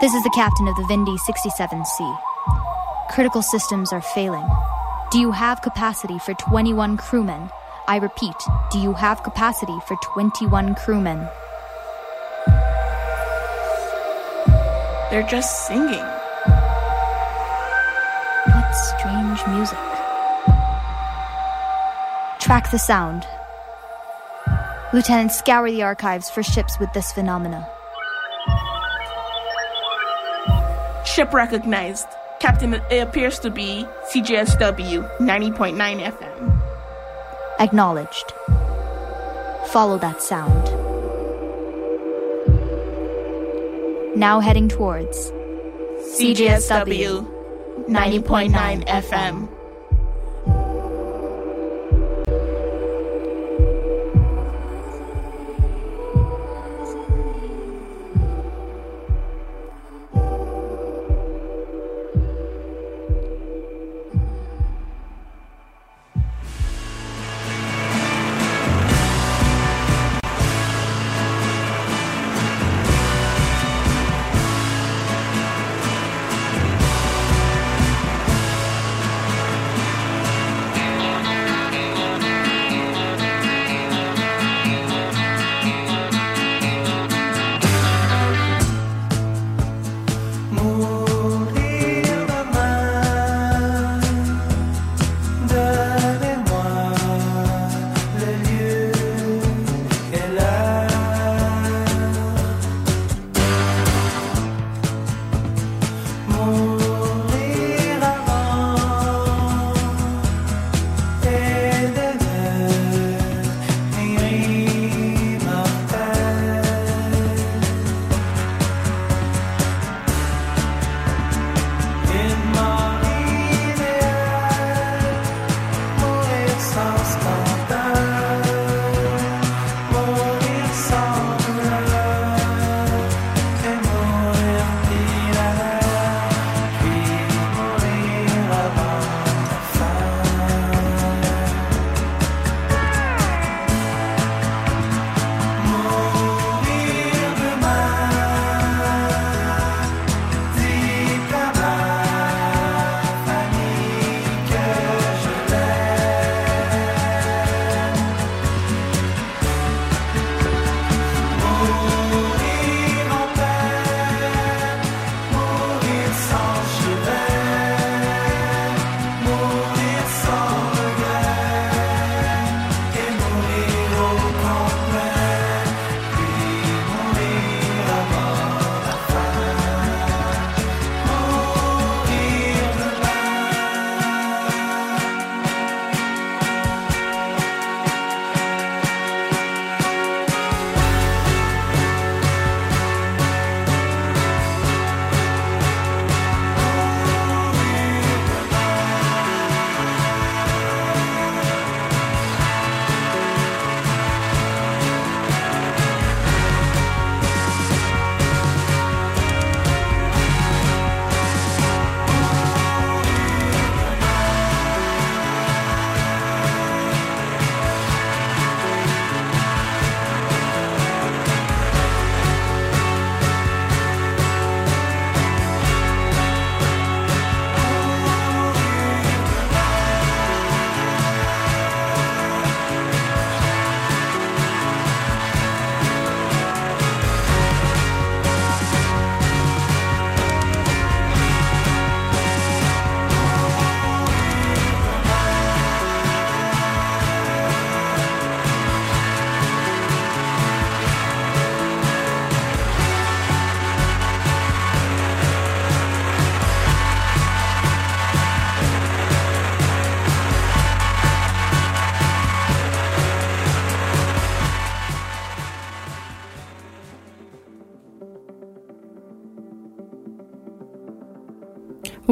This is the captain of the Vindy 67C. Critical systems are failing. Do you have capacity for 21 crewmen? I repeat, do you have capacity for 21 crewmen? They're just singing. What strange music. Track the sound. Lieutenant, scour the archives for ships with this phenomena. Ship recognized. Captain, it appears to be CJSW 90.9 FM. Acknowledged. Follow that sound. Now heading towards CJSW 90.9 FM.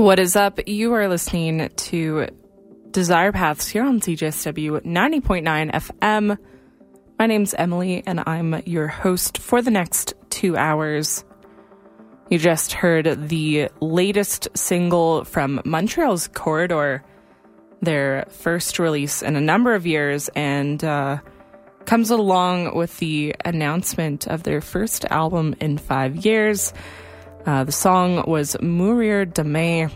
What is up? You are listening to Desire Paths here on CJSW 90.9 FM. My name's Emily, and I'm your host for the next two hours. You just heard the latest single from Montreal's Corridor, their first release in a number of years, and uh, comes along with the announcement of their first album in five years. Uh, the song was Mourir Demain,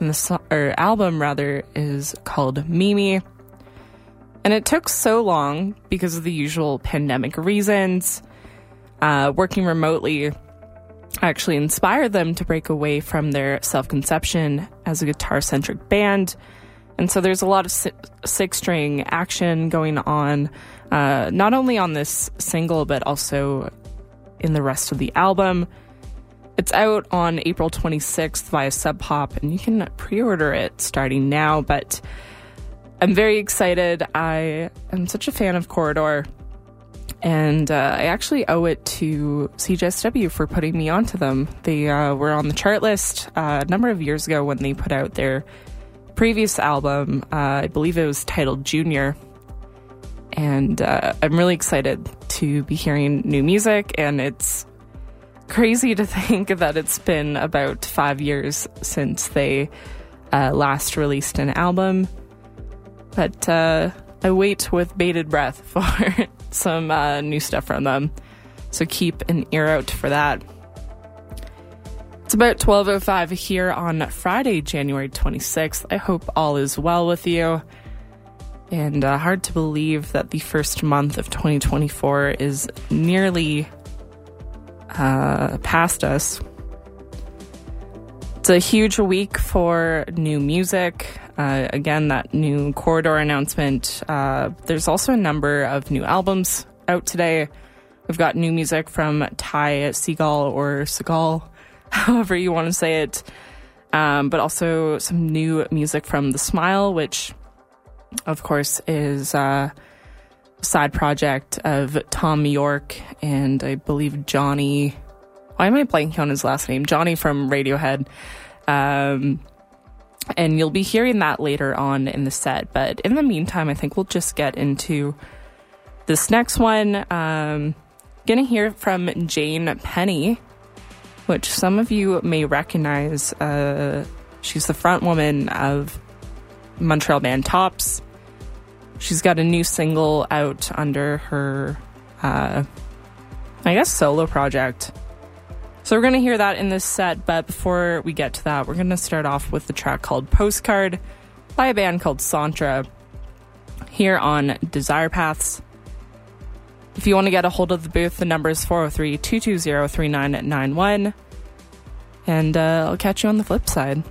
and the so- or album rather is called Mimi. And it took so long because of the usual pandemic reasons. Uh, working remotely actually inspired them to break away from their self conception as a guitar centric band. And so there's a lot of si- six string action going on, uh, not only on this single, but also in the rest of the album. It's out on April 26th via Sub Pop, and you can pre order it starting now. But I'm very excited. I am such a fan of Corridor, and uh, I actually owe it to CJSW for putting me onto them. They uh, were on the chart list uh, a number of years ago when they put out their previous album. Uh, I believe it was titled Junior. And uh, I'm really excited to be hearing new music, and it's crazy to think that it's been about five years since they uh, last released an album. But uh, I wait with bated breath for some uh, new stuff from them. So keep an ear out for that. It's about 12:05 here on Friday, January 26th. I hope all is well with you. And uh, hard to believe that the first month of 2024 is nearly uh, past us. It's a huge week for new music. Uh, again, that new corridor announcement. Uh, there's also a number of new albums out today. We've got new music from Ty Segall or Seagal, however you want to say it, um, but also some new music from The Smile, which, of course, is uh, side project of Thom Yorke and I believe Jonny. Why am I blanking on his last name? Jonny from Radiohead. Um, and you'll be hearing that later on in the set. But in the meantime, I think we'll just get into this next one. Um, gonna hear from Jane Penny, which some of you may recognize. Uh, she's the front woman of Montreal band Tops. She's got a new single out under her, uh, I guess, solo project. So we're going to hear that in this set, but before we get to that, we're going to start off with the track called Postcard by a band called Sontra here on Desire Paths. If you want to get a hold of the booth, the number is 403 220 3991. And uh, I'll catch you on the flip side.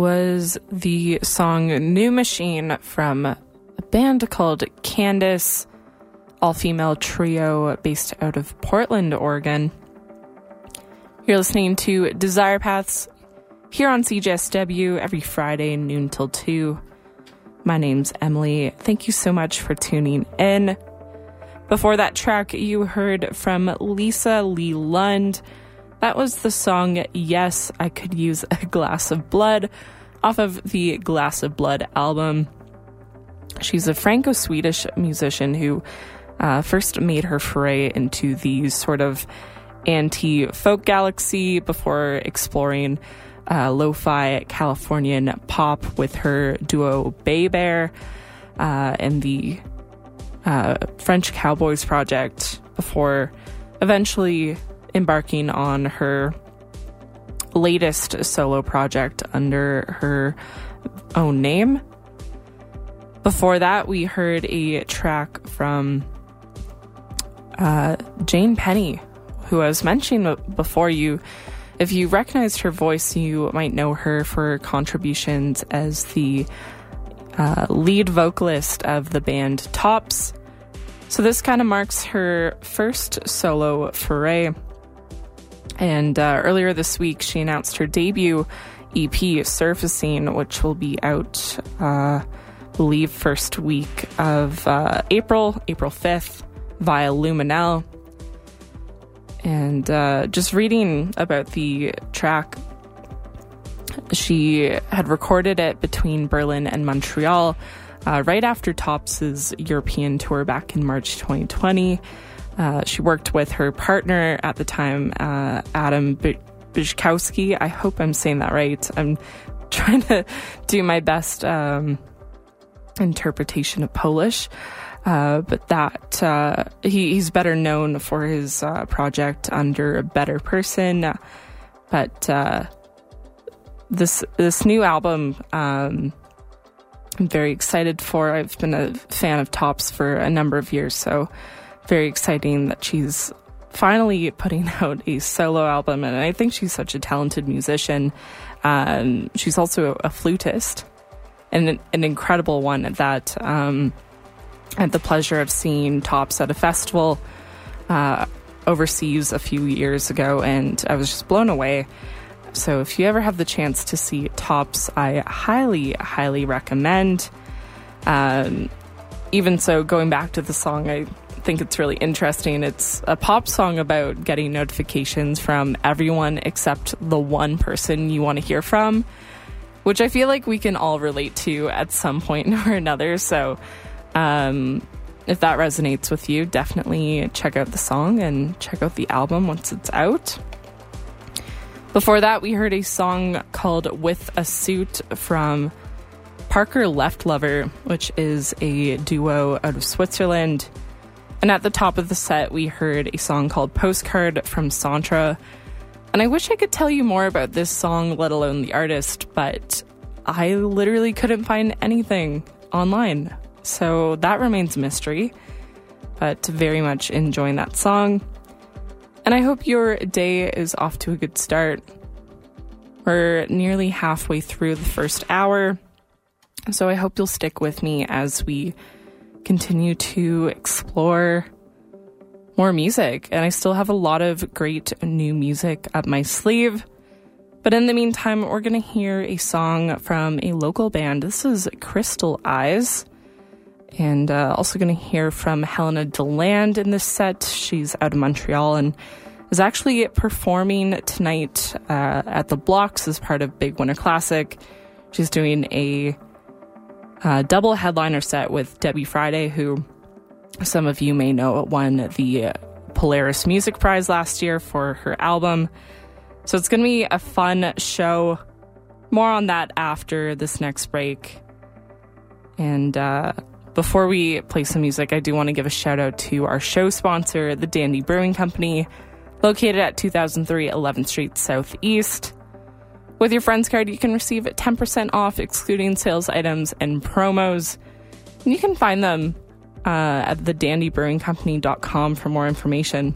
Was the song New Machine from a band called Candace, all female trio based out of Portland, Oregon. You're listening to Desire Paths here on CJSW every Friday, noon till 2. My name's Emily. Thank you so much for tuning in. Before that track, you heard from Lisa Li-Lund. That was the song Yes, I Could Use a Glass of Blood off of the Glass of Blood album. She's a Franco Swedish musician who uh, first made her foray into the sort of anti folk galaxy before exploring uh, lo fi Californian pop with her duo Bay Bear uh, and the uh, French Cowboys Project before eventually embarking on her latest solo project under her own name. Before that, we heard a track from uh, Jane Penny, who I was mentioning before you. If you recognized her voice, you might know her for contributions as the uh, lead vocalist of the band Tops. So this kind of marks her first solo foray. And uh, earlier this week, she announced her debut EP, Surfacing, which will be out, uh, believe, first week of uh, April, April 5th, via Luminelle. And uh, just reading about the track, she had recorded it between Berlin and Montreal uh, right after Tops' European tour back in March 2020. Uh, she worked with her partner at the time, uh, Adam B- Byczkowski. I hope I'm saying that right. I'm trying to do my best um, interpretation of Polish. Uh, but that uh, he, he's better known for his uh, project under a better person. But uh, this this new album, um, I'm very excited for. I've been a fan of Tops for a number of years, so very exciting that she's finally putting out a solo album. And I think she's such a talented musician. Um, she's also a flutist, and an, incredible one at that. Um, I had the pleasure of seeing Tops at a festival uh, overseas a few years ago, and I was just blown away. So, if you ever have the chance to see Tops, I highly, highly recommend. Um, even so, going back to the song, I think it's really interesting. It's a pop song about getting notifications from everyone except the one person you want to hear from, which I feel like we can all relate to at some point or another. So, um, if that resonates with you, definitely check out the song and check out the album once it's out. Before that, we heard a song called With a Suit from Parker Leftlover, which is a duo out of Switzerland. And at the top of the set, we heard a song called Postcard from Sontra. And I wish I could tell you more about this song, let alone the artist, but I literally couldn't find anything online. So that remains a mystery, but very much enjoying that song. And I hope your day is off to a good start. We're nearly halfway through the first hour, so I hope you'll stick with me as we continue to explore more music. And I still have a lot of great new music up my sleeve. But in the meantime, we're going to hear a song from a local band. This is Crystal Eyes. And uh, also going to hear from Helena Deland in this set. She's out of Montreal and is actually performing tonight uh, at the Blocks as part of Big Winter Classic. She's doing a uh, double headliner set with Debby Friday, who some of you may know won the Polaris Music Prize last year for her album. So it's going to be a fun show. More on that after this next break. And uh, before we play some music, I do want to give a shout out to our show sponsor, the Dandy Brewing Company, located at 2003 11th Street Southeast. With your friends card, you can receive 10% off, excluding sales items and promos. And you can find them uh, at thedandybrewingcompany.com for more information.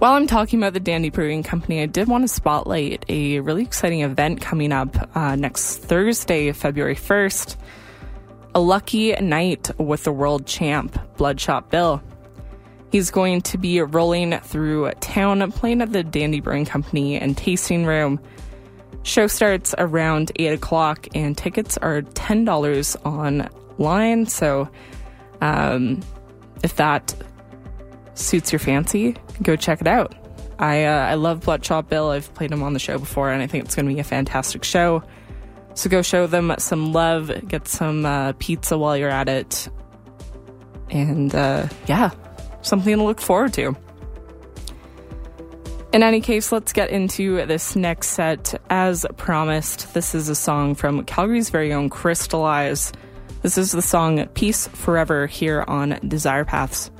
While I'm talking about the Dandy Brewing Company, I did want to spotlight a really exciting event coming up uh, next Thursday, February 1st. A lucky night with the world champ, Bloodshot Bill. He's going to be rolling through town, playing at the Dandy Brewing Company and tasting room. Show starts around 8 o'clock, and tickets are $10 online. So, um, if that suits your fancy, go check it out. I uh, I love Bloodshot Bill. I've played him on the show before, and I think it's going to be a fantastic show. So go show them some love, get some uh, pizza while you're at it, and uh, yeah, something to look forward to. In any case, let's get into this next set. As promised, this is a song from Calgary's very own Crystal Eyes. This is the song Peace Forever here on Desire Paths.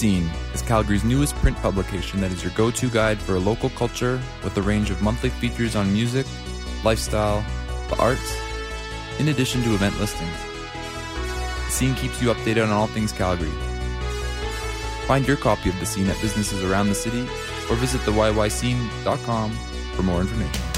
Scene is Calgary's newest print publication that is your go to guide for a local culture with a range of monthly features on music, lifestyle, the arts, in addition to event listings. The Scene keeps you updated on all things Calgary. Find your copy of The Scene at businesses around the city or visit theyyscene.com for more information.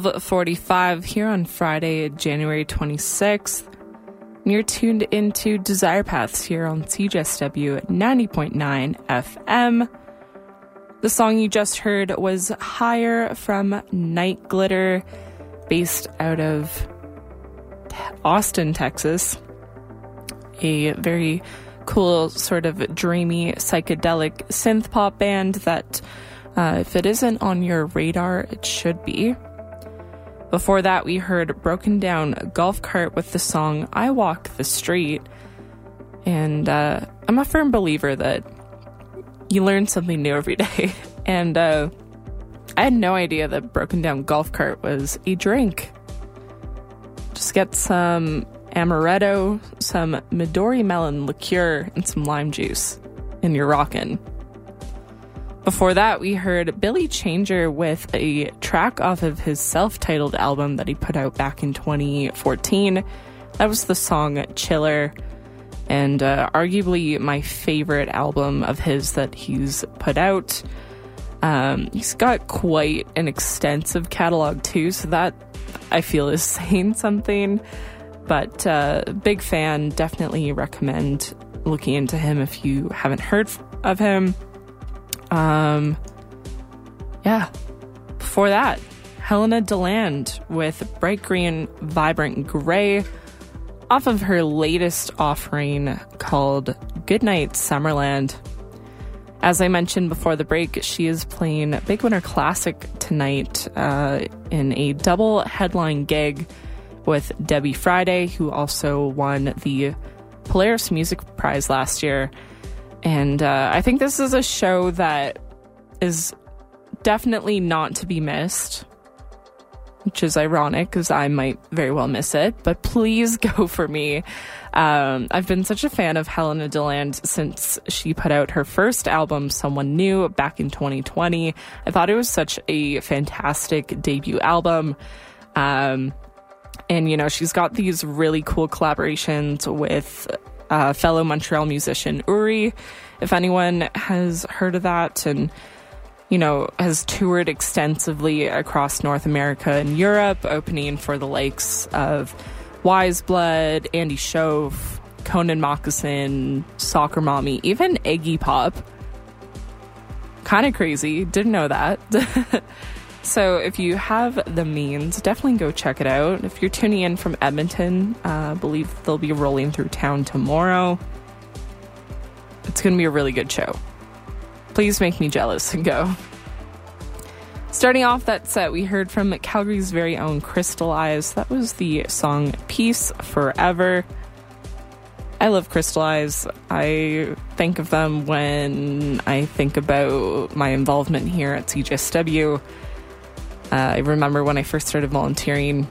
12:45 here on Friday, January 26th. And you're tuned into Desire Paths here on CJSW 90.9 FM. The song you just heard was Higher from Night Glitter, based out of Austin, Texas. A very cool, sort of dreamy, psychedelic synth pop band that, uh, if it isn't on your radar, it should be. Before that, we heard Broken Down Golf Cart with the song I Walk the Street. And uh, I'm a firm believer that you learn something new every day. And uh, I had no idea that Broken Down Golf Cart was a drink. Just get some amaretto, some Midori melon liqueur, and some lime juice, and you're rockin'. Before that, we heard Billy Changer with a track off of his self titled album that he put out back in 2014. That was the song Chiller, and uh, arguably my favorite album of his that he's put out. Um, he's got quite an extensive catalog too, so that I feel is saying something. But uh, big fan, definitely recommend looking into him if you haven't heard of him. Um, yeah. Before that, Helena Deland with Bright Green, Vibrant Gray off of her latest offering called Goodnight Summerland. As I mentioned before the break, she is playing Big Winter Classic tonight uh, in a double headline gig with Debby Friday, who also won the Polaris Music Prize last year. And uh, I think this is a show that is definitely not to be missed, which is ironic because I might very well miss it. But please go for me. Um, I've been such a fan of Helena Deland since she put out her first album, Someone New, back in 2020. I thought it was such a fantastic debut album. Um, and, you know, she's got these really cool collaborations with uh, fellow Montreal musician Ouri. If anyone has heard of that and, you know, has toured extensively across North America and Europe, opening for the likes of Weyes Blood, Andy Shauf, Connan Mockasin, Soccer Mommy, even Iggy Pop. Kind of crazy. Didn't know that. So if you have the means, definitely go check it out. If you're tuning in from Edmonton, uh, I believe they'll be rolling through town tomorrow. It's going to be a really good show. Please make me jealous and go. Starting off that set, we heard from Calgary's very own Crystal Eyes. That was the song Peace Forever. I love Crystal Eyes. I think of them when I think about my involvement here at CJSW. Uh, I remember when I first started volunteering,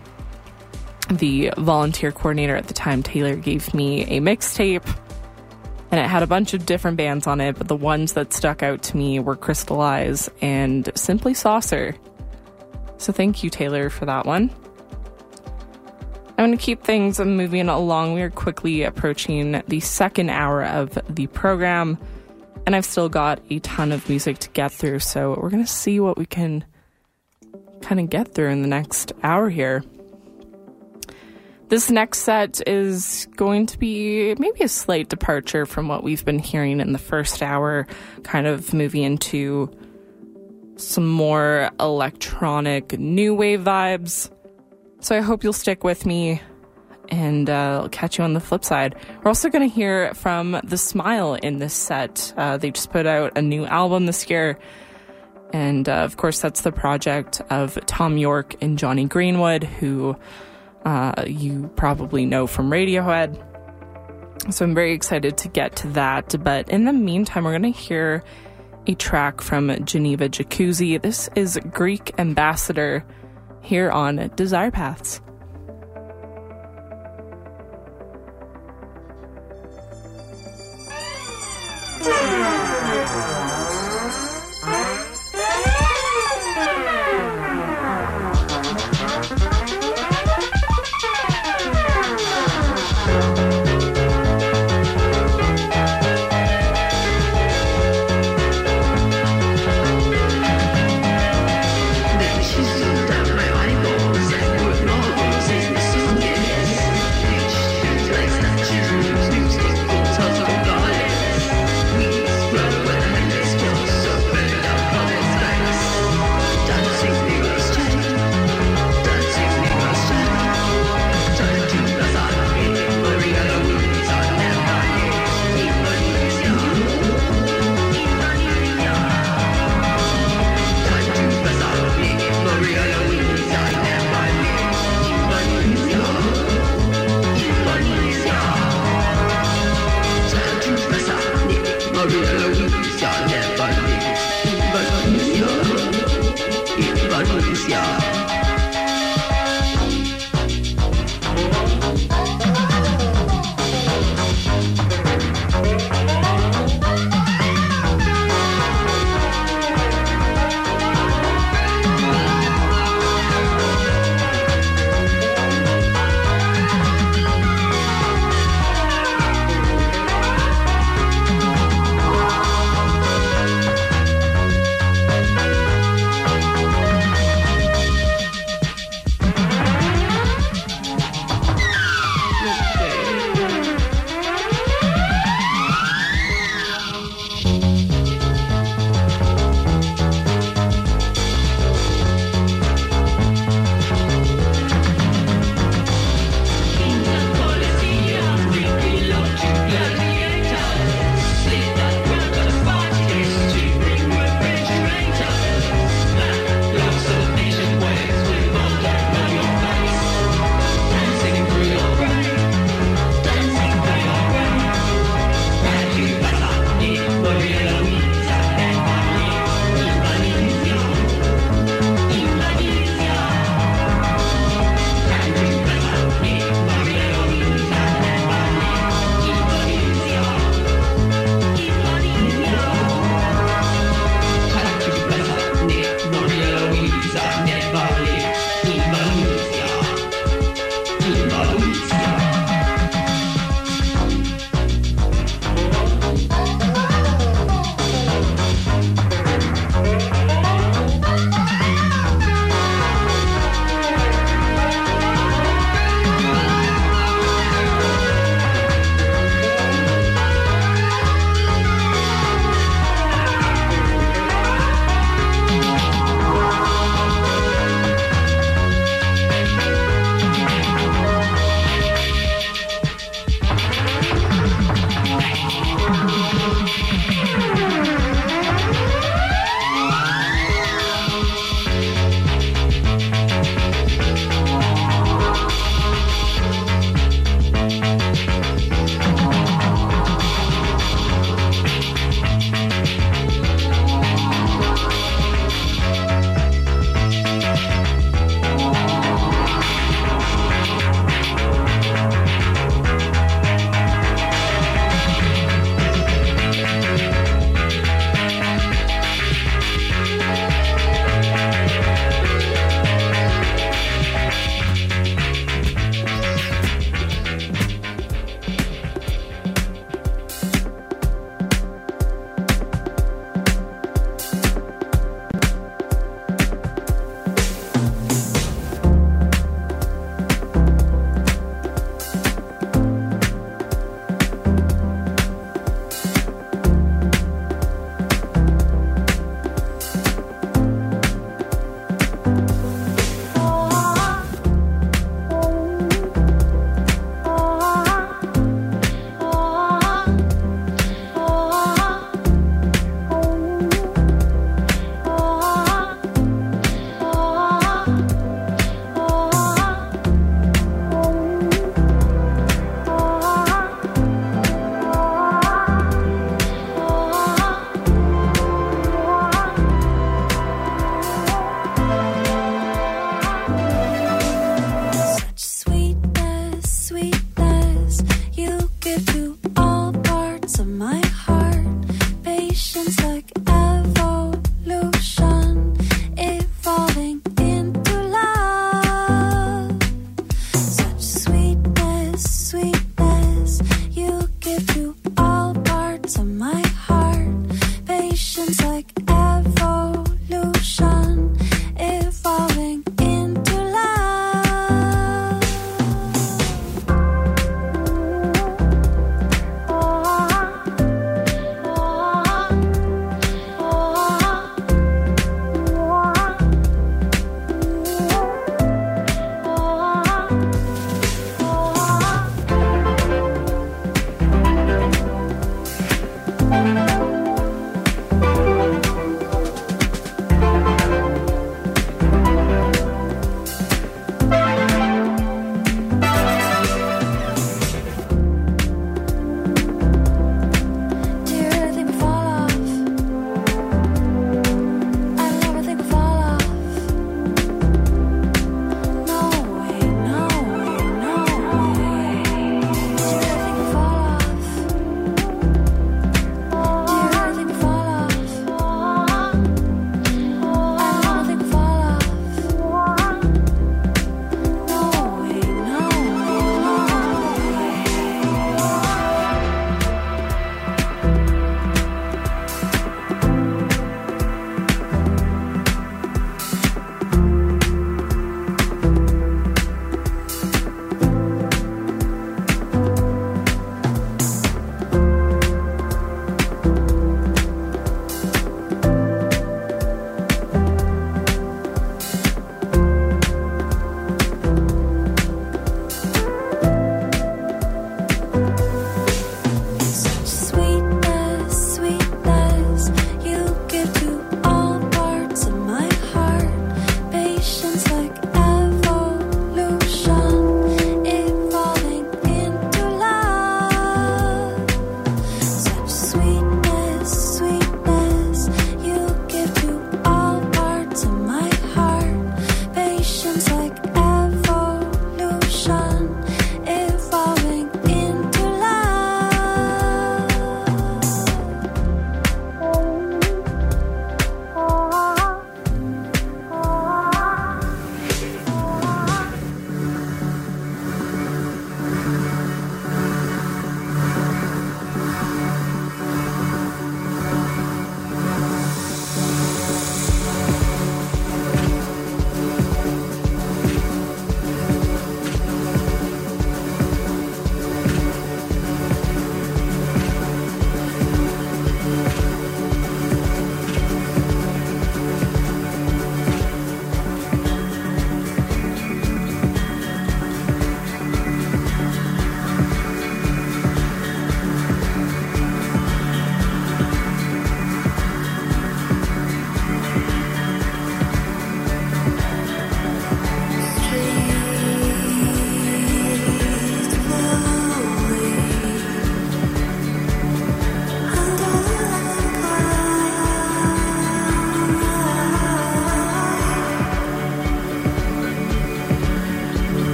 the volunteer coordinator at the time, Taylor, gave me a mixtape and it had a bunch of different bands on it, but the ones that stuck out to me were Crystal Eyes and Simply Saucer. So thank you, Taylor, for that one. I'm going to keep things moving along. We are quickly approaching the second hour of the program, and I've still got a ton of music to get through, so we're going to see what we can kind of get through in the next hour here. This next set is going to be maybe a slight departure from what we've been hearing in the first hour, kind of moving into some more electronic new wave vibes. So I hope you'll stick with me and uh, I'll catch you on the flip side. We're also going to hear from The Smile in this set. Uh, they just put out a new album this year. And uh, of course, that's the project of Thom Yorke and Jonny Greenwood, who uh, you probably know from Radiohead. So I'm very excited to get to that. But in the meantime, we're going to hear a track from Geneva Jacuzzi. This is Greek Ambassador here on Desire Paths.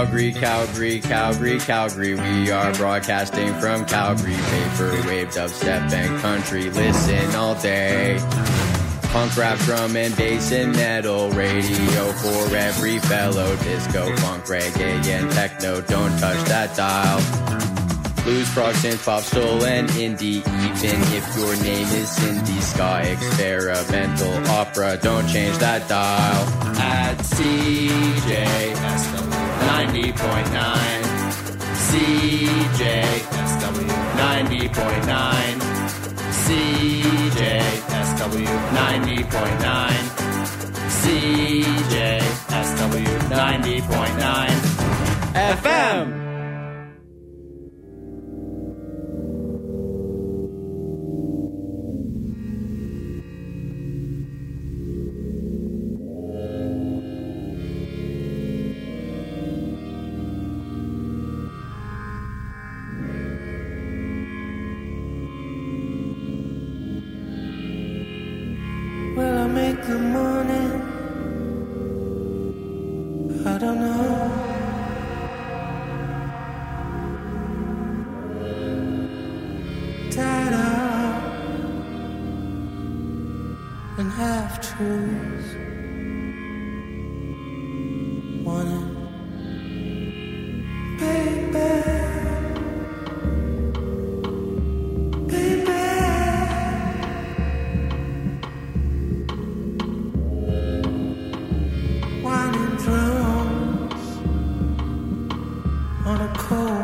Calgary, Calgary, Calgary, Calgary. We are broadcasting from Calgary. Vaporwave, dubstep, and country. Listen all day. Punk rap, drum and bass and metal radio for every fellow. Disco, funk, reggae, and techno. Don't touch that dial. Blues, prog, synth, pop, soul, and indie. Even if your name is Cindy, ska, experimental, opera. Don't change that dial. At CJSW 90.9. CJSW 90.9. CJSW 90.9. CJSW 90.9 FM. On a cold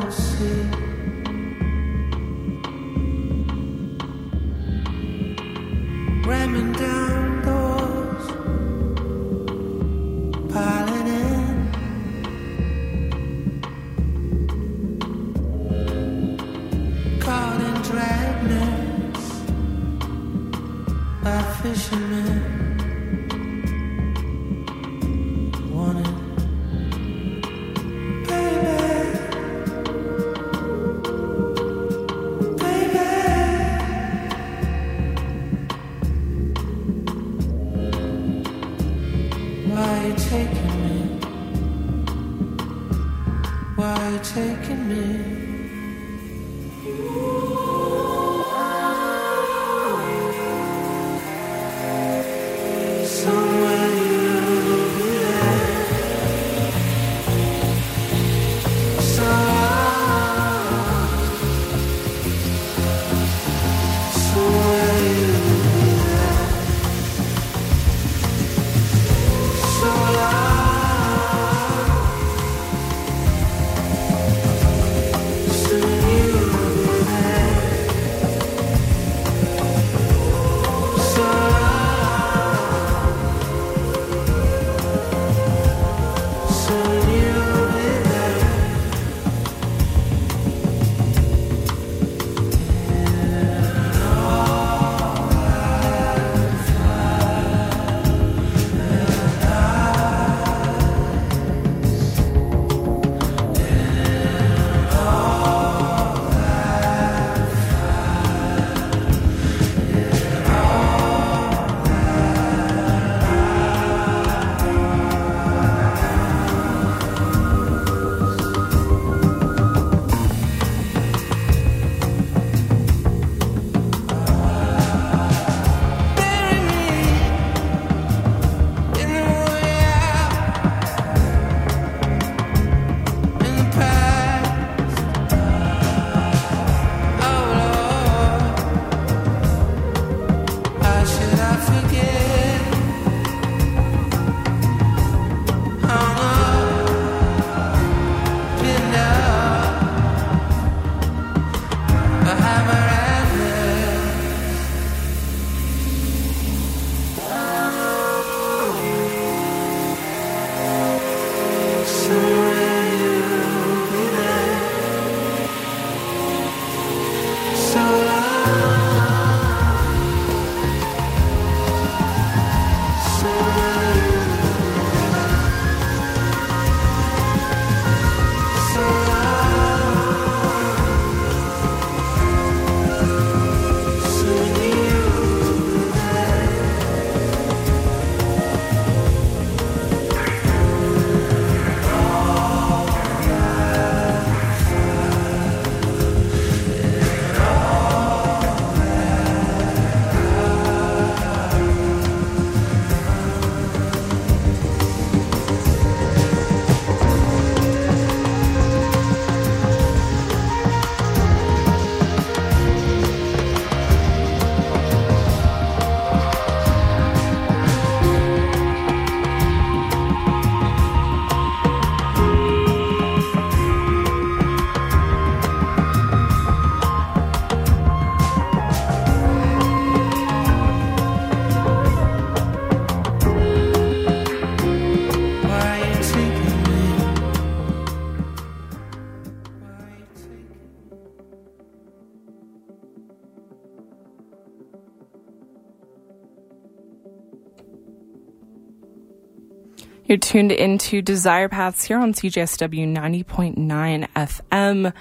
You're tuned into Desire Paths here on CJSW 90.9 FM.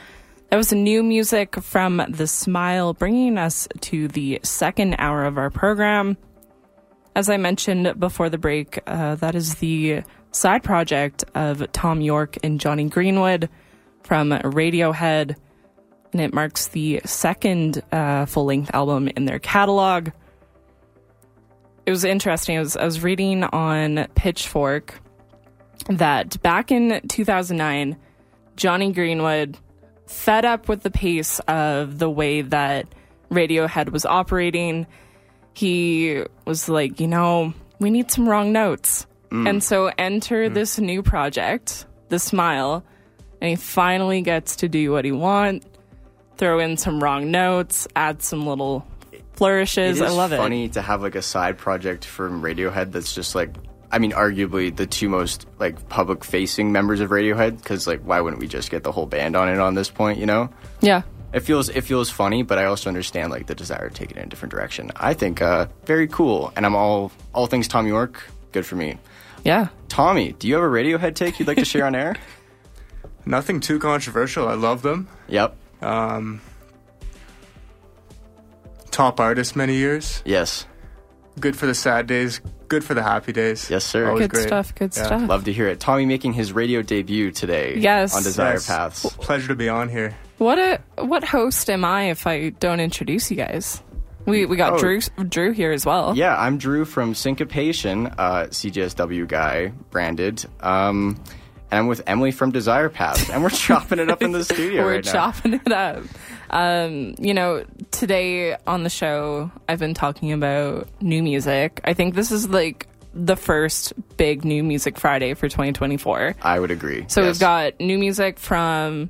That was new music from The Smile, bringing us to the second hour of our program. As I mentioned before the break, uh, that is the side project of Thom Yorke and Jonny Greenwood from Radiohead, and it marks the second uh, full length album in their catalog. It was interesting. I was, I was reading on Pitchfork that back in 2009, Jonny Greenwood, fed up with the pace of the way that Radiohead was operating, he was like, you know, we need some wrong notes. Mm. And so enter mm. this new project, The Smile, and he finally gets to do what he wants. Throw in some wrong notes, add some little flourishes. It is I love it. It's funny to have like a side project from Radiohead that's just like, I mean, arguably the two most like public facing members of Radiohead. Because like, why wouldn't we just get the whole band on it on this point? You know. Yeah. it feels it feels funny, but I also understand like the desire to take it in a different direction. I think uh, very cool, and I'm all all things Thom Yorke. Good for me. Yeah. Tommy, do you have a Radiohead take you'd like to share on air? Nothing too controversial. I love them. Yep. Um, top artist many years. Yes. Good for the sad days. Good for the happy days. Yes, sir. Always Good great. stuff. Good Yeah. stuff. Love to hear it. Tommy making his radio debut today. Yes. On Desire Yes. Paths. Pleasure to be on here. What a what host am I if I don't introduce you guys? We we got Oh. Drew Drew here as well. Yeah, I'm Drew from Syncopation, uh, CJSW guy, branded. Um, and I'm with Emily from Desire Paths, and we're chopping it up in the studio We're right now. chopping it up. Um, you know, today on the show, I've been talking about new music. I think this is like the first big new music Friday for 2024. I would agree. So yes. we've got new music from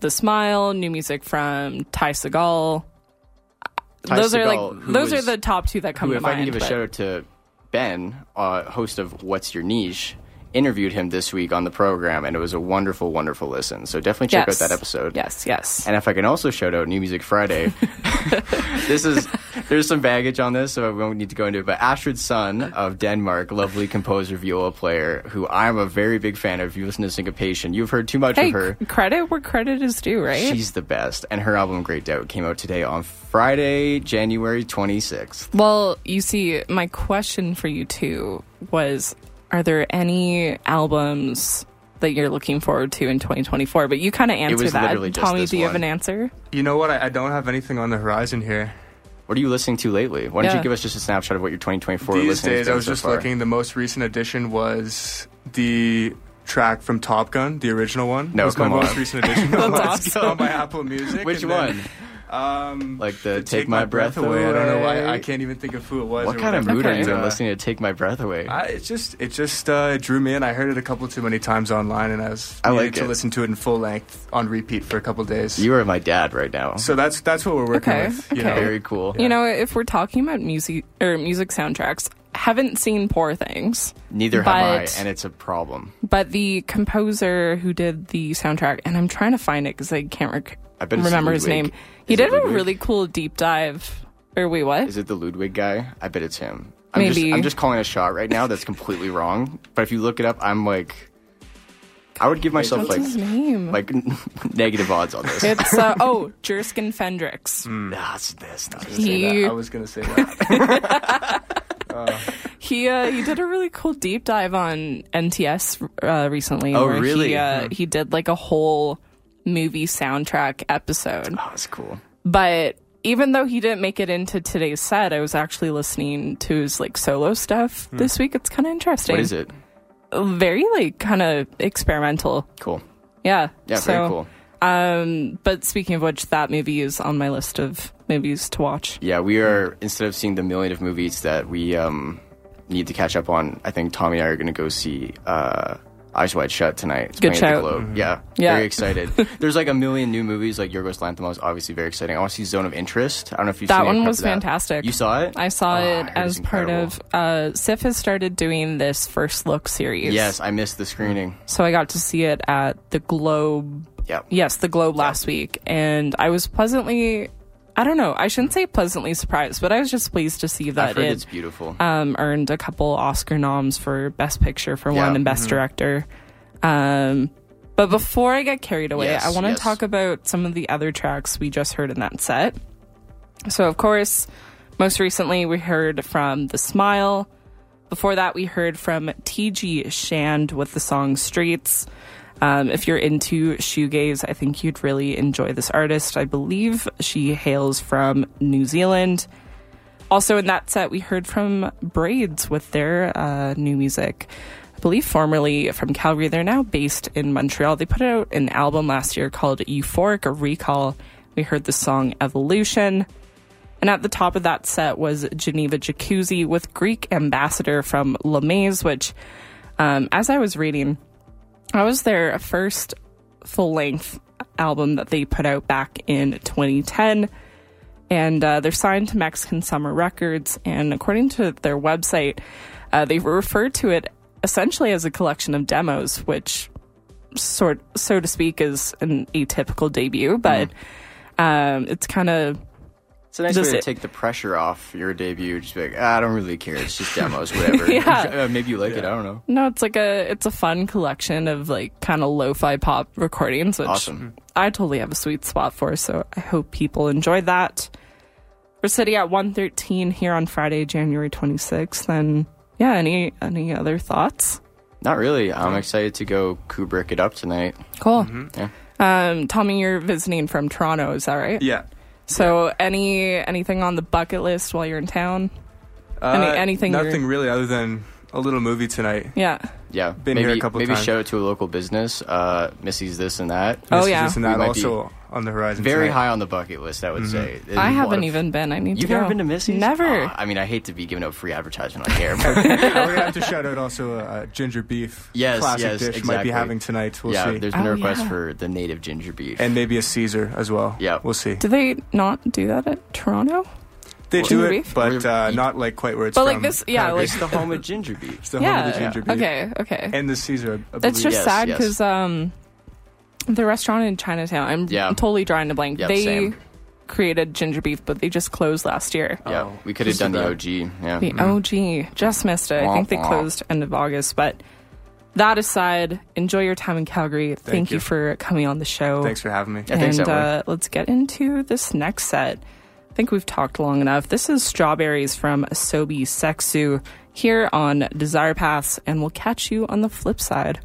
The Smile, new music from Ty Segall. Ty those are like those was- are the top two that come who, to if I can give a shout out to Ben, uh, host of What's Your Niche, interviewed him this week on the program, and it was a wonderful, wonderful listen. So definitely check Yes. out that episode. Yes, yes. And if I can also shout out New Music Friday, this is there's some baggage on this, so we won't need to go into it. But Astrid Sonne of Denmark, lovely composer, viola player, who I'm a very big fan of. If you listen to Syncopation, you've heard too much Hey, of her. credit where credit is due, right? She's the best, and her album Great Doubt came out today on Friday, January 26th. Well, you see, my question for you too was are there any albums that you're looking forward to in 2024? But you kind of answered that. literally just Tommy, this do you have an answer? You know what? I, I don't have anything on the horizon here. What are you listening to lately? Why don't Yeah. you give us just a snapshot of what your 2024 These listening days, to I was so just far? looking. The most recent addition was the track from Top Gun, the original one. No, was my come on. most recent addition. That's on, awesome. on my Apple Music. Which and then, one? Um, Like the Take, My, Breath, away. I don't know why. I can't even think of who it was. What or kind of whatever. mood are Okay. you in listening to Take My Breath Away? I, it just it just uh, it drew me in. I heard it a couple too many times online, and I was I like to it. listen to it in full length on repeat for a couple days. you are my dad right now. so that's that's what we're working Okay, with. You okay. know? Very cool. You know, if we're talking about music or music soundtracks, haven't seen Poor Things, Neither have I, and it's a problem. but the composer who did the soundtrack, and I'm trying to find it because I can't rec- I bet it's remember his name. He Is did a really cool deep dive. Or wait, what? Is it the Ludwig guy? I bet it's him. I'm Maybe. Just, I'm just calling a shot right now. That's completely wrong. But if you look it up, I'm like, I would give myself What's like his name? like negative odds on this. it's uh, oh, Jerskin Fendrix. That's this. Not this. He I was gonna say that. He uh, he did a really cool deep dive on NTS uh, recently. Oh, really? He, uh, he did like a whole movie soundtrack episode. Oh, that's cool. But even though he didn't make it into today's set, I was actually listening to his like solo stuff this week. It's kind of interesting. Hmm. What is it? Very like kind of experimental. Cool. Yeah. Yeah, So, very cool. Um, but speaking of which, that movie is on my list of movies to watch. Yeah, we are instead of seeing the million of movies that we um, need to catch up on. I think Tommy and I are going to go see uh, Eyes Wide Shut tonight. It's Good playing at shout. the Globe. Yeah, Yeah. very excited. There's like a million new movies. Like Yorgos Lanthimos, obviously very exciting. I want to see Zone of Interest. I don't know if you've That seen one was of that. fantastic. You saw it? I saw Oh, it heard as it's part of uh, SIF has started doing this first look series. Yes, I missed the screening. So I got to see it at the Globe. Yep. Yes, the Globe last week, and I was pleasantly I don't know. I shouldn't say pleasantly surprised, but I was just pleased to see that it it's beautiful. um, earned a couple Oscar noms for Best Picture for Yeah. one and Best Director. Um, but before I get carried away, Yes, I want to yes. talk about some of the other tracks we just heard in that set. So, of course, most recently we heard from The Smile. Before that, we heard from T.G. Shand with the song Streets. Um, if you're into shoegaze, I think you'd really enjoy this artist. I believe she hails from New Zealand. Also, in that set, we heard from Braids with their uh, new music. I believe formerly from Calgary. They're now based in Montreal. They put out an album last year called Euphoric or Recall. We heard the song Evolution. And at the top of that set was Geneva Jacuzzi with Greek Ambassador from Lamaze, which, um, as I was reading, I was their first full length album that they put out back in 2010 and uh, they're signed to Mexican Summer Records. And according to their website, uh, they refer to it essentially as a collection of demos, which, sort so to speak, is an atypical debut. But um, it's kind of It's a nice Does way to it- take the pressure off your debut. Just be like, ah, I don't really care. It's just demos, whatever. Yeah. Uh, maybe you like it. I don't know. no, it's like a it's a fun collection of like kind of lo-fi pop recordings, which Awesome. I totally have a sweet spot for. So I hope people enjoyed that. We're sitting at 113 here on Friday, January 26th. And yeah, any any other thoughts? Not really. I'm excited to go Kubrick it up tonight. Cool. Yeah. Um, Tommy, you're visiting from Toronto, is that right? Yeah. So any anything on the bucket list while you're in town? Any- Uh, anything you're- Nothing really, other than a little movie tonight. Yeah. Yeah. Been maybe, here a couple Maybe times. show it to a local business. Uh, Missy's this and that. Oh, This, yeah. this and that might also on the horizon. Very tonight. high on the bucket list, I would say. There's I a lot haven't of- even been. I need You've to go. never been to Missy's? Never. Oh, I mean, I hate to be giving out free advertising on here. but Uh, We're gonna have to shout out also uh, ginger beef. Yes, classic yes, dish might be having tonight. We'll yeah, see, there's been Oh, a request yeah. for the native ginger beef. and maybe a Caesar as well. Yeah. we'll see. Do they not do that at Toronto? They do Ginger it, beef? but uh, not like quite where it's But from. like this, yeah, like it's the home of ginger beef. it's the home of the ginger beef. Okay, okay. and the Caesar. I it's believe. just Yes, sad yes. because um, the restaurant in Chinatown. I'm Yeah. totally drawing a blank. Yep, they same. created ginger beef, but they just closed last year. Yeah, Oh, we could have just done the about. OG. Yeah. The OG just missed it. I think they Womp womp. closed end of August, but. That aside, enjoy your time in Calgary. Thank, you. you. for coming on the show. Thanks for having me. Yeah, thanks, and Emily. uh, let's get into this next set. I think we've talked long enough. This is Strawberries from Asobi Seksu here on Desire Paths, and we'll catch you on the flip side.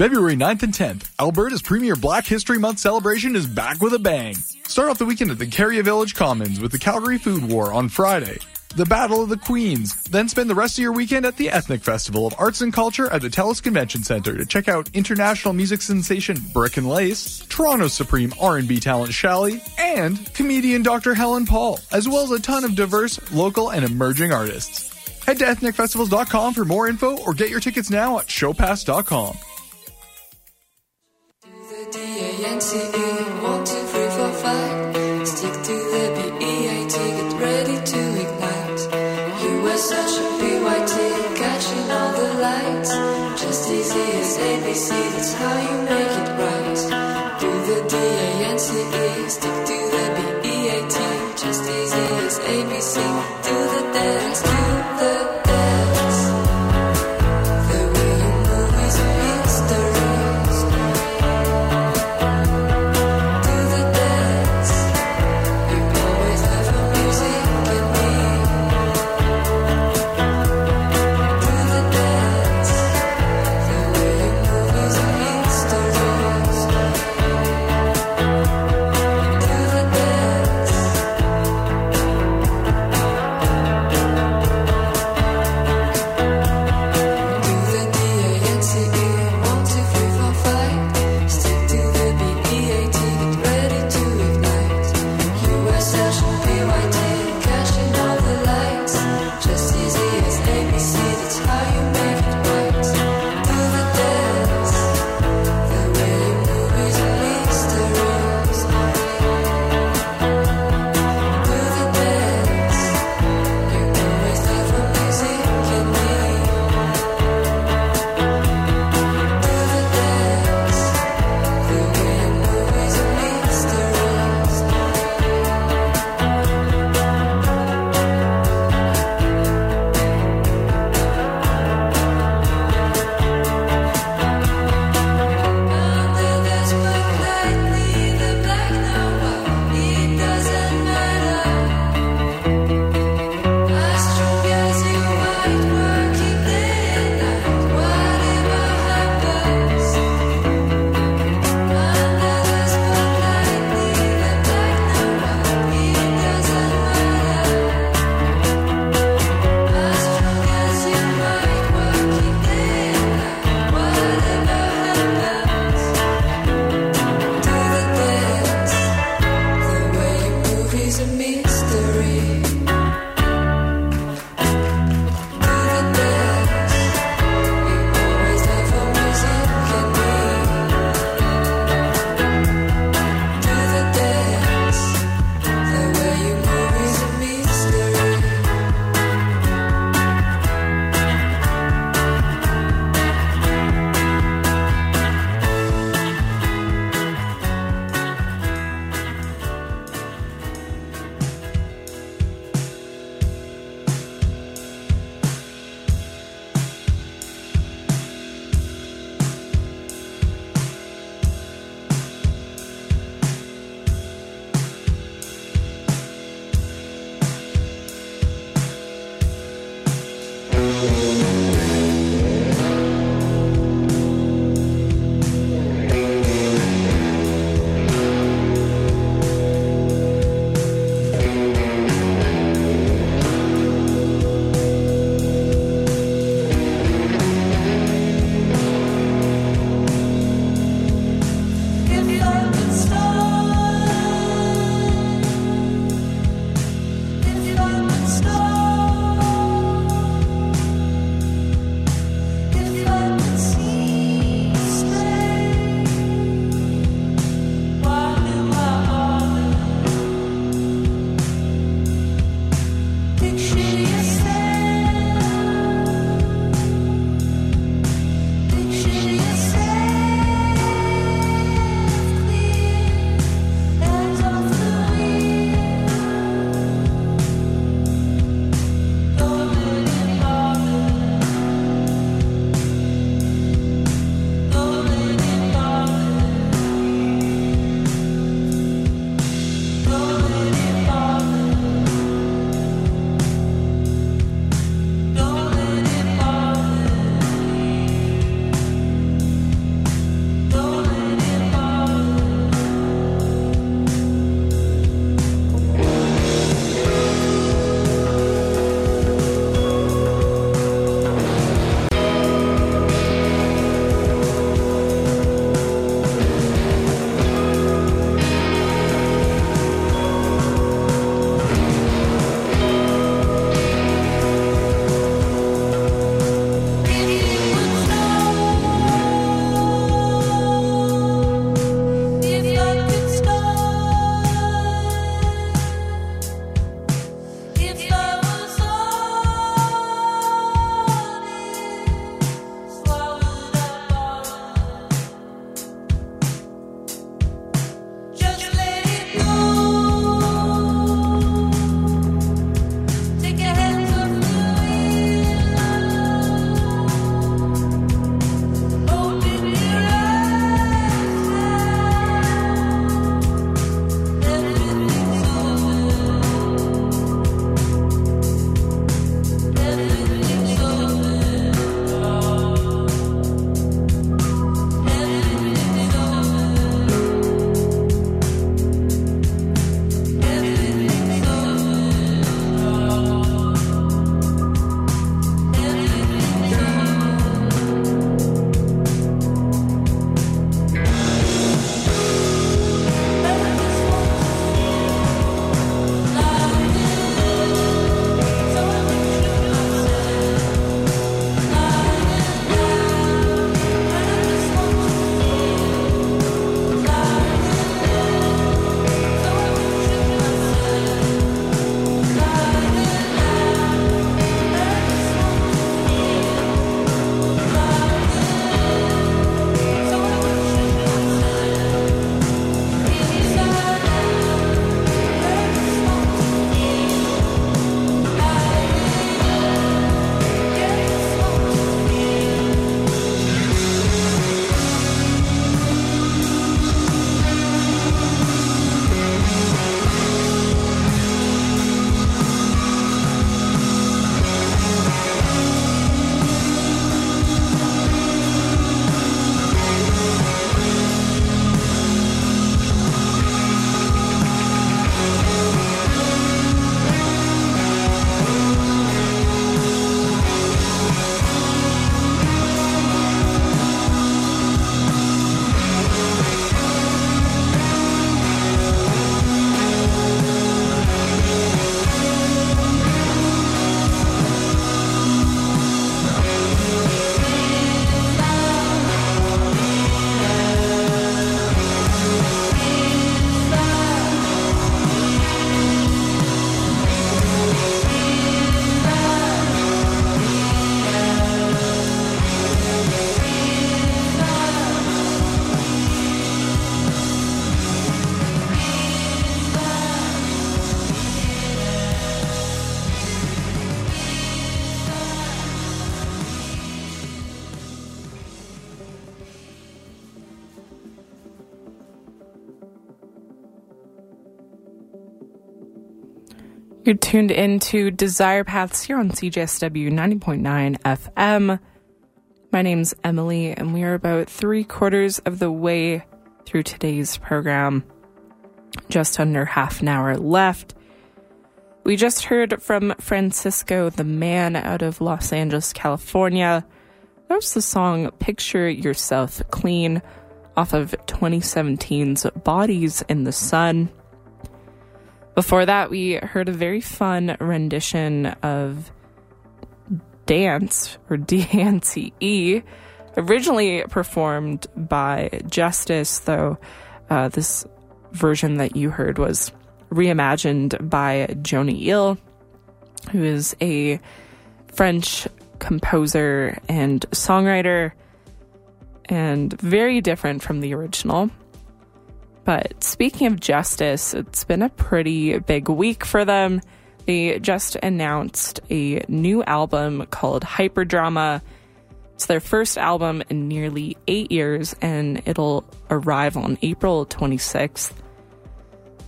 February 9th and 10th, Alberta's premier Black History Month celebration is back with a bang. Start off the weekend at the Carrier Village Commons with the Calgary Food War on Friday. The Battle of the Queens. Then spend the rest of your weekend at the Ethnic Festival of Arts and Culture at the TELUS Convention Center to check out international music sensation Brick and Lace, Toronto's supreme R&B talent Shally, and comedian Dr. Helen Paul, as well as a ton of diverse, local, and emerging artists. Head to ethnicfestivals.com for more info or get your tickets now at showpass.com. D-A-N-C-E, one, two, three, four, five. Stick to the B-E-A-T, get ready to ignite. You were such a PYT, catching all the lights. Just easy as ABC, that's how you make it right. Do the D-A-N-C-E, stick to the B-E-A-T. Just easy as ABC, do the dance, You're tuned into Desire Paths here on CJSW 90.9 FM. My name's Emily, and we are about three quarters of the way through today's program. Just under half an hour left. We just heard from Francisco the Man out of Los Angeles, California. That was the song Picture Yourself Clean off of 2017's Bodies in the Sun. Before that, we heard a very fun rendition of Dance or D-A-N-C-E, originally performed by Justice, though uh, this version that you heard was reimagined by Joni Eel, who is a French composer and songwriter and very different from the original. But speaking of justice, it's been a pretty big week for them. They just announced a new album called Hyperdrama. It's their first album in nearly eight years, and it'll arrive on April 26th.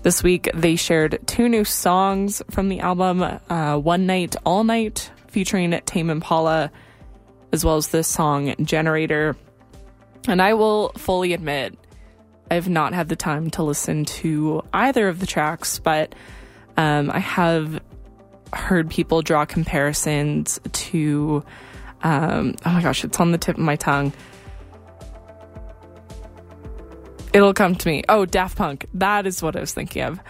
This week, they shared two new songs from the album uh, One Night, All Night, featuring Tame Impala, as well as this song Generator. And I will fully admit, I've not had the time to listen to either of the tracks, but um, I have heard people draw comparisons to. Um, oh my gosh, it's on the tip of my tongue. It'll come to me. Oh, Daft Punk. That is what I was thinking of.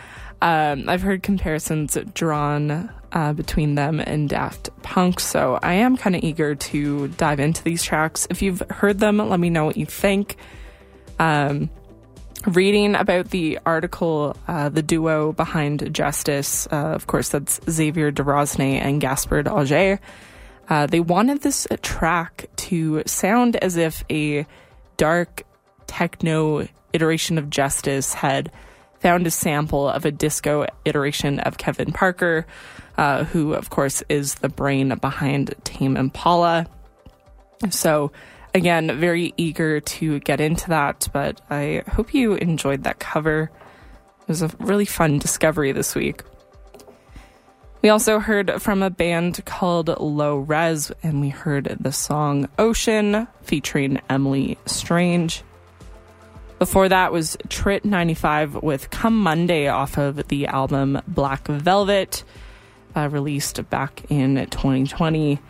Um, I've heard comparisons drawn uh, between them and Daft Punk, so I am kind of eager to dive into these tracks. If you've heard them, let me know what you think. Um, reading about the article, uh, the duo behind Justice, uh, of course, that's Xavier de Rosnay and Gaspard Auger. Uh, they wanted this track to sound as if a dark techno iteration of Justice had found a sample of a disco iteration of Kevin Parker, uh, who, of course, is the brain behind Tame Impala. So, again, very eager to get into that, but I hope you enjoyed that cover. It was a really fun discovery this week. We also heard from a band called Low Res, and we heard the song Ocean featuring Emelie Strange. Before that was Trit 95 with Come Monday off of the album Black Velvet, uh, released back in 2020.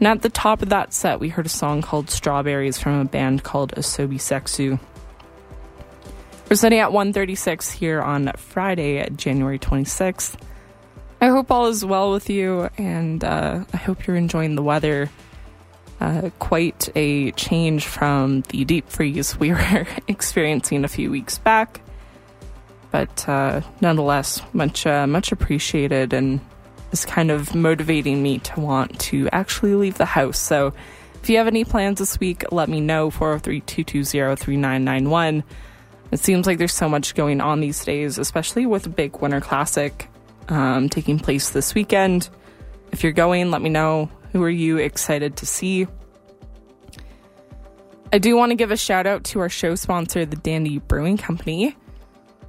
And at the top of that set, we heard a song called Strawberries from a band called Asobi Seksu. We're sitting at 136 here on Friday, January 26th. I hope all is well with you, and uh, I hope you're enjoying the weather. Uh, quite a change from the deep freeze we were experiencing a few weeks back, but uh, nonetheless, much uh, much appreciated, and is kind of motivating me to want to actually leave the house. So, if you have any plans this week, let me know. 403 220 3991. It seems like there's so much going on these days, especially with a big Winter Classic um, taking place this weekend. If you're going, let me know. Who are you excited to see? I do want to give a shout out to our show sponsor, the Dandy Brewing Company.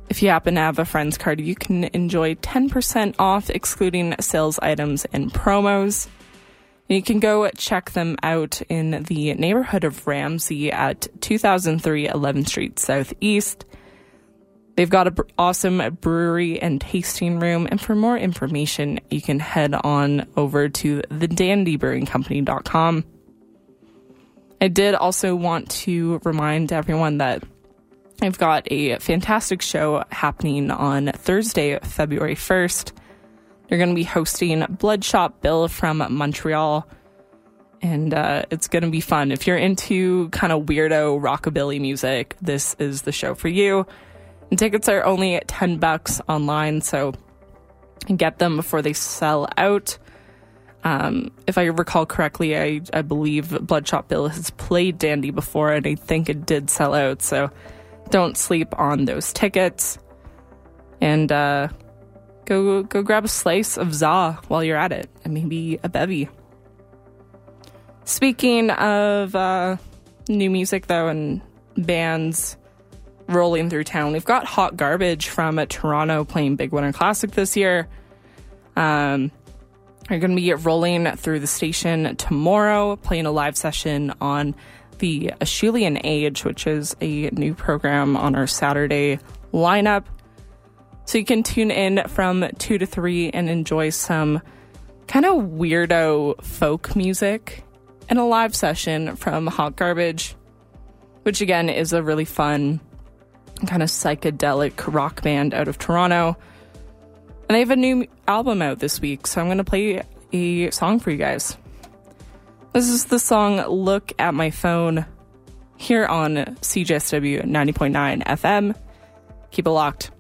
If you happen to have a friend's card, you can enjoy 10% off, excluding sales items and promos. You can go check them out in the neighborhood of Ramsay at 2003 11th Street Southeast. They've got an awesome brewery and tasting room. And for more information, you can head on over to thedandybrewingcompany.com. I did also want to remind everyone that I've got a fantastic show happening on Thursday, February 1st. They're going to be hosting Bloodshot Bill from Montreal. And uh, it's going to be fun. If you're into kind of weirdo rockabilly music, this is the show for you. And tickets are only at 10 bucks online, so get them before they sell out. Um, if I recall correctly, I, I believe Bloodshot Bill has played Dandy before, and I think it did sell out. So don't sleep on those tickets, and uh, go go grab a slice of za while you're at it, and maybe a bevy. Speaking of uh, new music, though, and bands rolling through town, we've got Hot Garbage from Toronto playing Big Winter Classic this year. Um, are going to be rolling through the station tomorrow, playing a live session on the Acheulean Age, which is a new program on our Saturday lineup. So you can tune in from 2 to 3 and enjoy some kind of weirdo folk music and a live session from Hot Garbage, which again is a really fun kind of psychedelic rock band out of Toronto. And they have a new album out this week, so I'm going to play a song for you guys. This is the song Look at My Phone here on CJSW 90.9 FM. Keep it locked.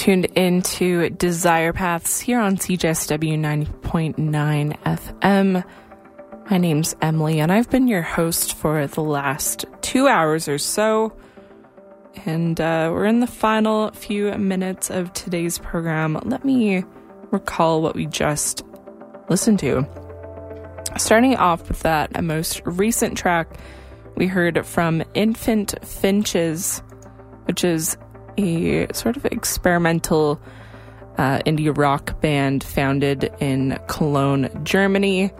Tuned into Desire Paths here on CJSW 90.9 FM. My name's Emily, and I've been your host for the last two hours or so. And uh, we're in the final few minutes of today's program. Let me recall what we just listened to. Starting off with that most recent track, we heard from Infant Finches, which is a sort of experimental uh, indie rock band founded in Cologne, Germany.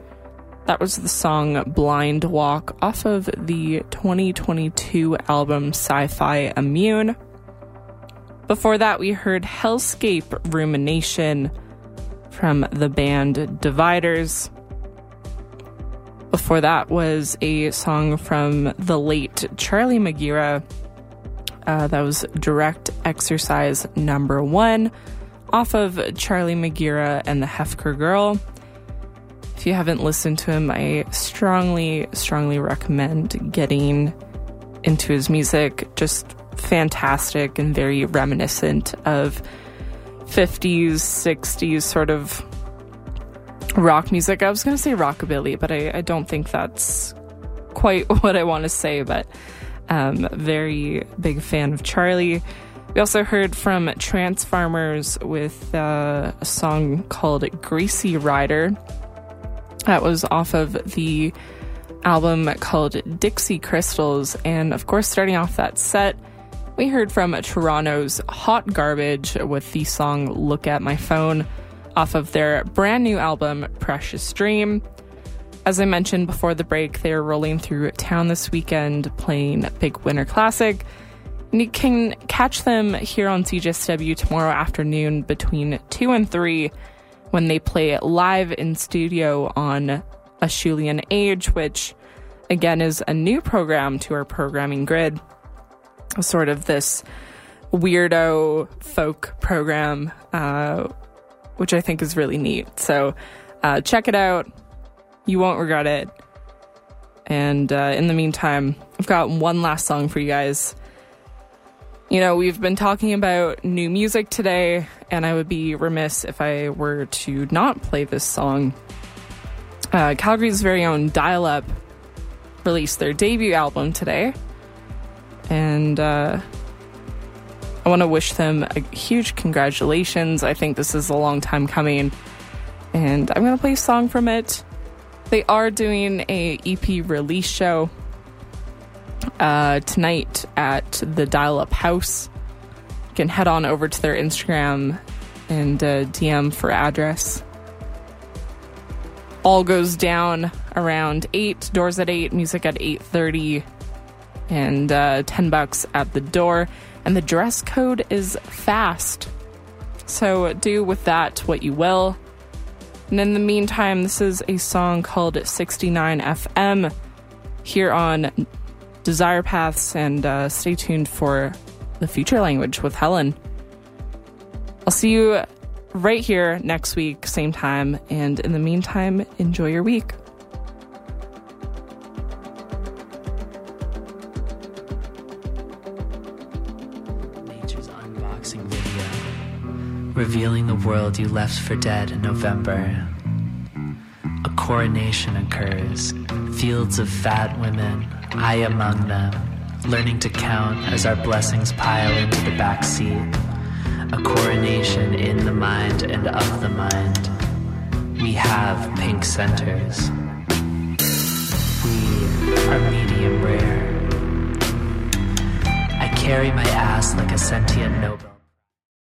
That was the song Blind Walk off of the 2022 album Sci Fi Immune. Before that, we heard Hellscape Rumination from the band Dividers. Before that was a song from the late Charlie Megira. Uh, that was Direct Exercise number one off of Charlie Megira and the Hefker Girl. If you haven't listened to him, I strongly, strongly recommend getting into his music. Just fantastic and very reminiscent of 50s, 60s sort of rock music. I was going to say rockabilly, but I, I, don't think that's quite what I want to say, but um, very big fan of Charlie. We also heard from Trance Farmers with uh, a song called Greasy Rider. That was off of the album called Dixie Crystals. And of course, starting off that set, we heard from Toronto's Hot Garbage with the song Look at My Phone off of their brand new album, Precious Dream. As I mentioned before the break, they're rolling through town this weekend playing Big Winter Classic. And you can catch them here on CJSW tomorrow afternoon between 2 and 3 when they play live in studio on Acheulean Age, which again is a new program to our programming grid. Sort of this weirdo folk program, uh, which I think is really neat. So uh, check it out. You won't regret it. And uh, in the meantime, I've got one last song for you guys. You know, we've been talking about new music today, and I would be remiss if I were to not play this song. Uh, Calgary's very own Dial Up released their debut album today, and uh, I want to wish them a huge congratulations. I think this is a long time coming, and I'm going to play a song from it. They are doing a EP release show uh, tonight at the Dial Up House. You can head on over to their Instagram and uh, DM for address. All goes down around eight. Doors at eight. Music at eight thirty, and uh, ten bucks at the door. And the dress code is fast. So do with that what you will. And in the meantime, this is a song called 69 FM here on Desire Paths, and uh, stay tuned for the future language with Helen. I'll see you right here next week, same time, and in the meantime, enjoy your week. Revealing the world you left for dead in November. A coronation occurs, fields of fat women, I among them, learning to count as our blessings pile into the back seat. A coronation in the mind and of the mind. We have pink centers. We are medium rare. I carry my ass like a sentient Nobel.